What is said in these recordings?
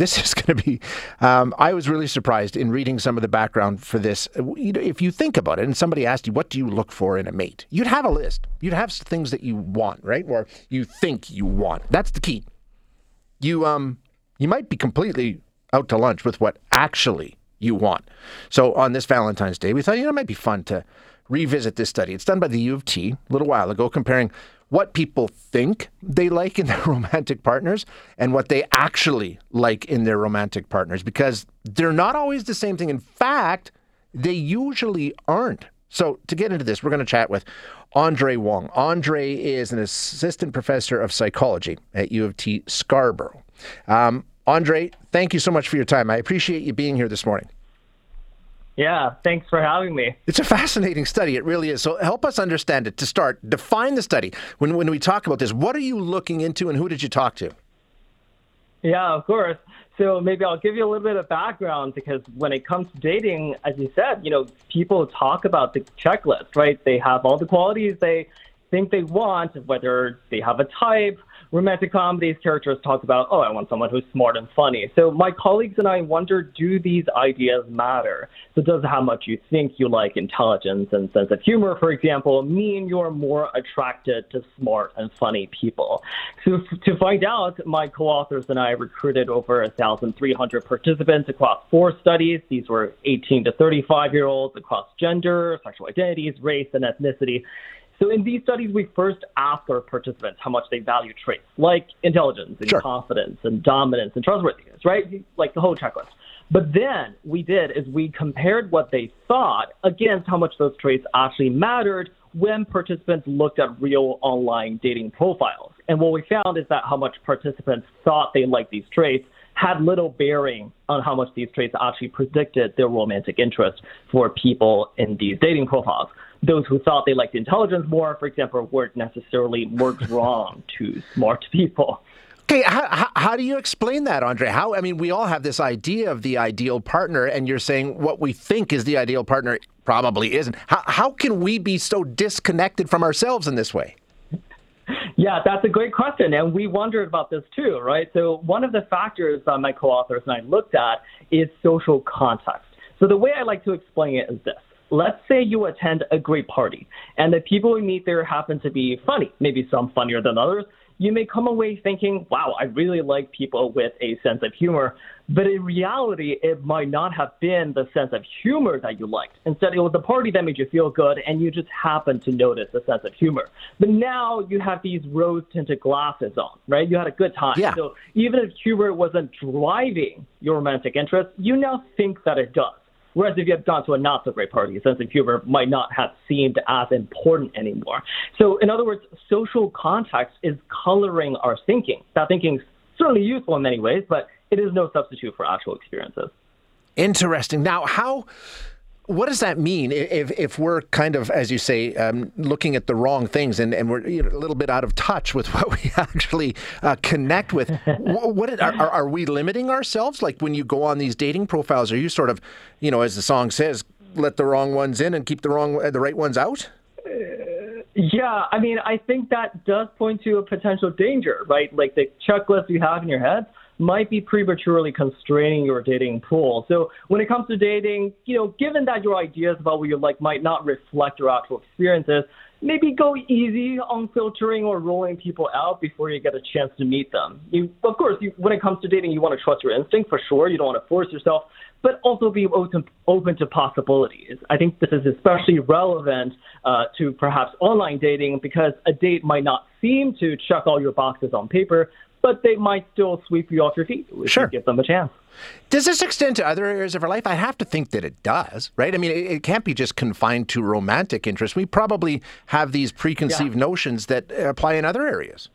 this is going to be. Um, I was really surprised in reading some of the background for this. You know, if you think about it, and somebody asked you, "What do you look for in a mate?" You'd have a list. You'd have things that you want, right, or you think you want. That's the key. You um, you might be completely out to lunch with what actually you want. So on this Valentine's Day, we thought you know it might be fun to revisit this study. It's done by the U of T a little while ago, comparing what people think they like in their romantic partners and what they actually like in their romantic partners because they're not always the same thing. In fact, they usually aren't. So, to get into this, we're going to chat with Andre Wong. Andre is an assistant professor of psychology at U of T Scarborough. Um, Andre, thank you so much for your time. I appreciate you being here this morning. Yeah, thanks for having me. It's a fascinating study. It really is. So help us understand it. To start, define the study. When, when we talk about this, what are you looking into and who did you talk to? Yeah, of course. So maybe I'll give you a little bit of background because when it comes to dating, as you said, you know, people talk about the checklist, right? They have all the qualities they think they want, whether they have a type, romantic comedies, characters talk about, oh, I want someone who's smart and funny. So my colleagues and I wonder, do these ideas matter? So does how much you think you like intelligence and sense of humor, for example, mean you're more attracted to smart and funny people? So to find out, my co-authors and I recruited over 1,300 participants across four studies. These were 18 to 35 year olds across gender, sexual identities, race, and ethnicity. So in these studies, we first ask our participants how much they value traits like intelligence and Sure. confidence and dominance and trustworthiness, right? Like the whole checklist. But then we did is we compared what they thought against how much those traits actually mattered when participants looked at real online dating profiles. And what we found is that how much participants thought they liked these traits had little bearing on how much these traits actually predicted their romantic interest for people in these dating profiles. Those who thought they liked intelligence more, for example, weren't necessarily more drawn to smart people. Okay, how, how, do you explain that, Andre? How I mean, we all have this idea of the ideal partner, and you're saying what we think is the ideal partner probably isn't. How, how can we be so disconnected from ourselves in this way? Yeah, that's a great question. And we wondered about this too, right? So, one of the factors that my co authors and I looked at is social context. So, the way I like to explain it is this let's say you attend a great party, and the people you meet there happen to be funny, maybe some funnier than others. You may come away thinking, wow, I really like people with a sense of humor. But in reality, it might not have been the sense of humor that you liked. Instead, it was the party that made you feel good, and you just happened to notice the sense of humor. But now you have these rose tinted glasses on, right? You had a good time. Yeah. So even if humor wasn't driving your romantic interest, you now think that it does. Whereas if you had gone to a not so great party, sense of humor might not have seemed as important anymore. So, in other words, social context is coloring our thinking. That thinking is certainly useful in many ways, but it is no substitute for actual experiences. Interesting. Now, how? What does that mean if, if we're kind of, as you say, um, looking at the wrong things and, and we're you know, a little bit out of touch with what we actually uh, connect with? what, are, are we limiting ourselves? Like when you go on these dating profiles, are you sort of, you know, as the song says, let the wrong ones in and keep the wrong, uh, the right ones out? Yeah, I mean, I think that does point to a potential danger, right? Like the checklist you have in your head might be prematurely constraining your dating pool. So when it comes to dating, you know, given that your ideas about what you like might not reflect your actual experiences, maybe go easy on filtering or rolling people out before you get a chance to meet them. You, of course, you, when it comes to dating, you want to trust your instinct for sure. You don't want to force yourself, but also be open, open to possibilities. I think this is especially relevant uh, to perhaps online dating because a date might not seem to check all your boxes on paper, but they might still sweep you off your feet if Sure. you give them a chance. Does this extend to other areas of our life? I have to think that it does, right? I mean, it, it can't be just confined to romantic interest. We probably have these preconceived notions that apply in other areas.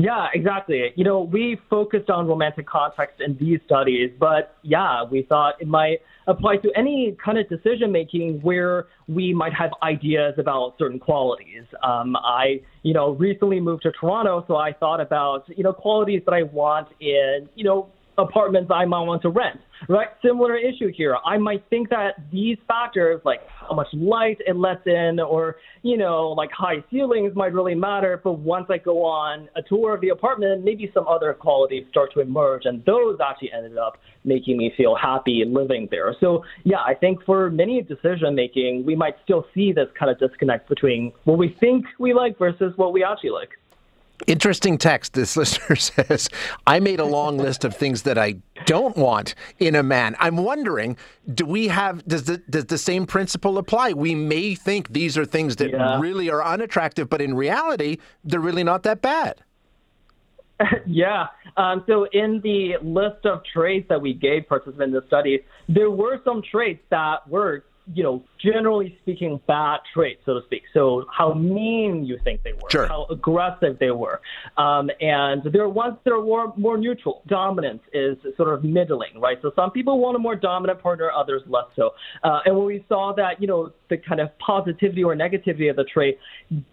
Yeah, exactly. You know, we focused on romantic context in these studies, but yeah, we thought it might apply to any kind of decision making where we might have ideas about certain qualities. Um, I, you know, recently moved to Toronto, so I thought about, you know, qualities that I want in, you know, apartments I might want to rent, right? Similar issue here. I might think that these factors, like how much light it lets in, or, you know, like high ceilings might really matter. But once I go on a tour of the apartment, maybe some other qualities start to emerge. And those actually ended up making me feel happy living there. So, yeah, I think for many decision making, we might still see this kind of disconnect between what we think we like versus what we actually like. Interesting text. This listener says, I made a long list of things that I don't want in a man. I'm wondering, do we have, does the, does the same principle apply? We may think these are things that yeah. really are unattractive, but in reality, they're really not that bad. yeah. Um, so in the list of traits that we gave participants in the study, there were some traits that were you know, generally speaking, bad traits, so to speak. So how mean you think they were, sure. how aggressive they were, um, and there are ones that are more, more neutral. Dominance is sort of middling, right? So some people want a more dominant partner, others less so. Uh, and when we saw that, you know, the kind of positivity or negativity of the trait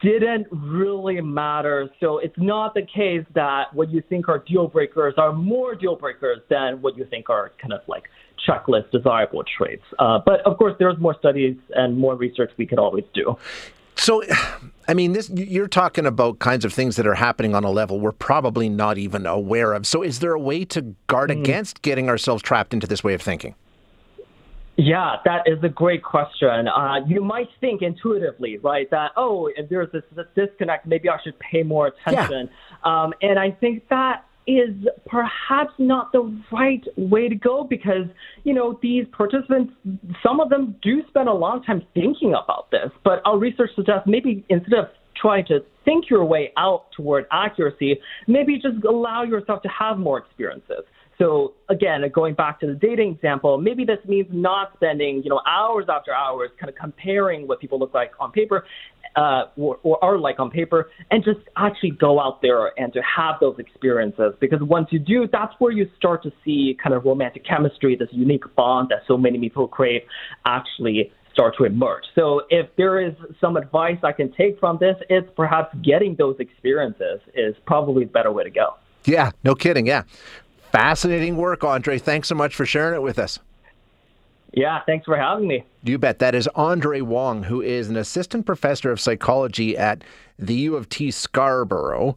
didn't really matter. So it's not the case that what you think are deal breakers are more deal breakers than what you think are kind of like checklist desirable traits. Uh, but of course, there's more studies and more research we could always do. So, I mean, this you're talking about kinds of things that are happening on a level we're probably not even aware of. So, is there a way to guard mm. against getting ourselves trapped into this way of thinking? Yeah, that is a great question. Uh, you might think intuitively, right, that, oh, if there's this, this disconnect, maybe I should pay more attention. Yeah. Um, and I think that is perhaps not the right way to go because, you know, these participants, some of them do spend a long time thinking about this. But our research suggests maybe instead of trying to think your way out toward accuracy, maybe just allow yourself to have more experiences. So again, going back to the dating example, maybe this means not spending, you know, hours after hours kind of comparing what people look like on paper uh, or, or are like on paper, and just actually go out there and to have those experiences. Because once you do, that's where you start to see kind of romantic chemistry, this unique bond that so many people crave, actually start to emerge. So if there is some advice I can take from this, it's perhaps getting those experiences is probably the better way to go. Yeah, no kidding. Yeah. Fascinating work, Andre. Thanks so much for sharing it with us. Yeah, thanks for having me. You bet. That is Andre Wong, who is an assistant professor of psychology at the U of T Scarborough.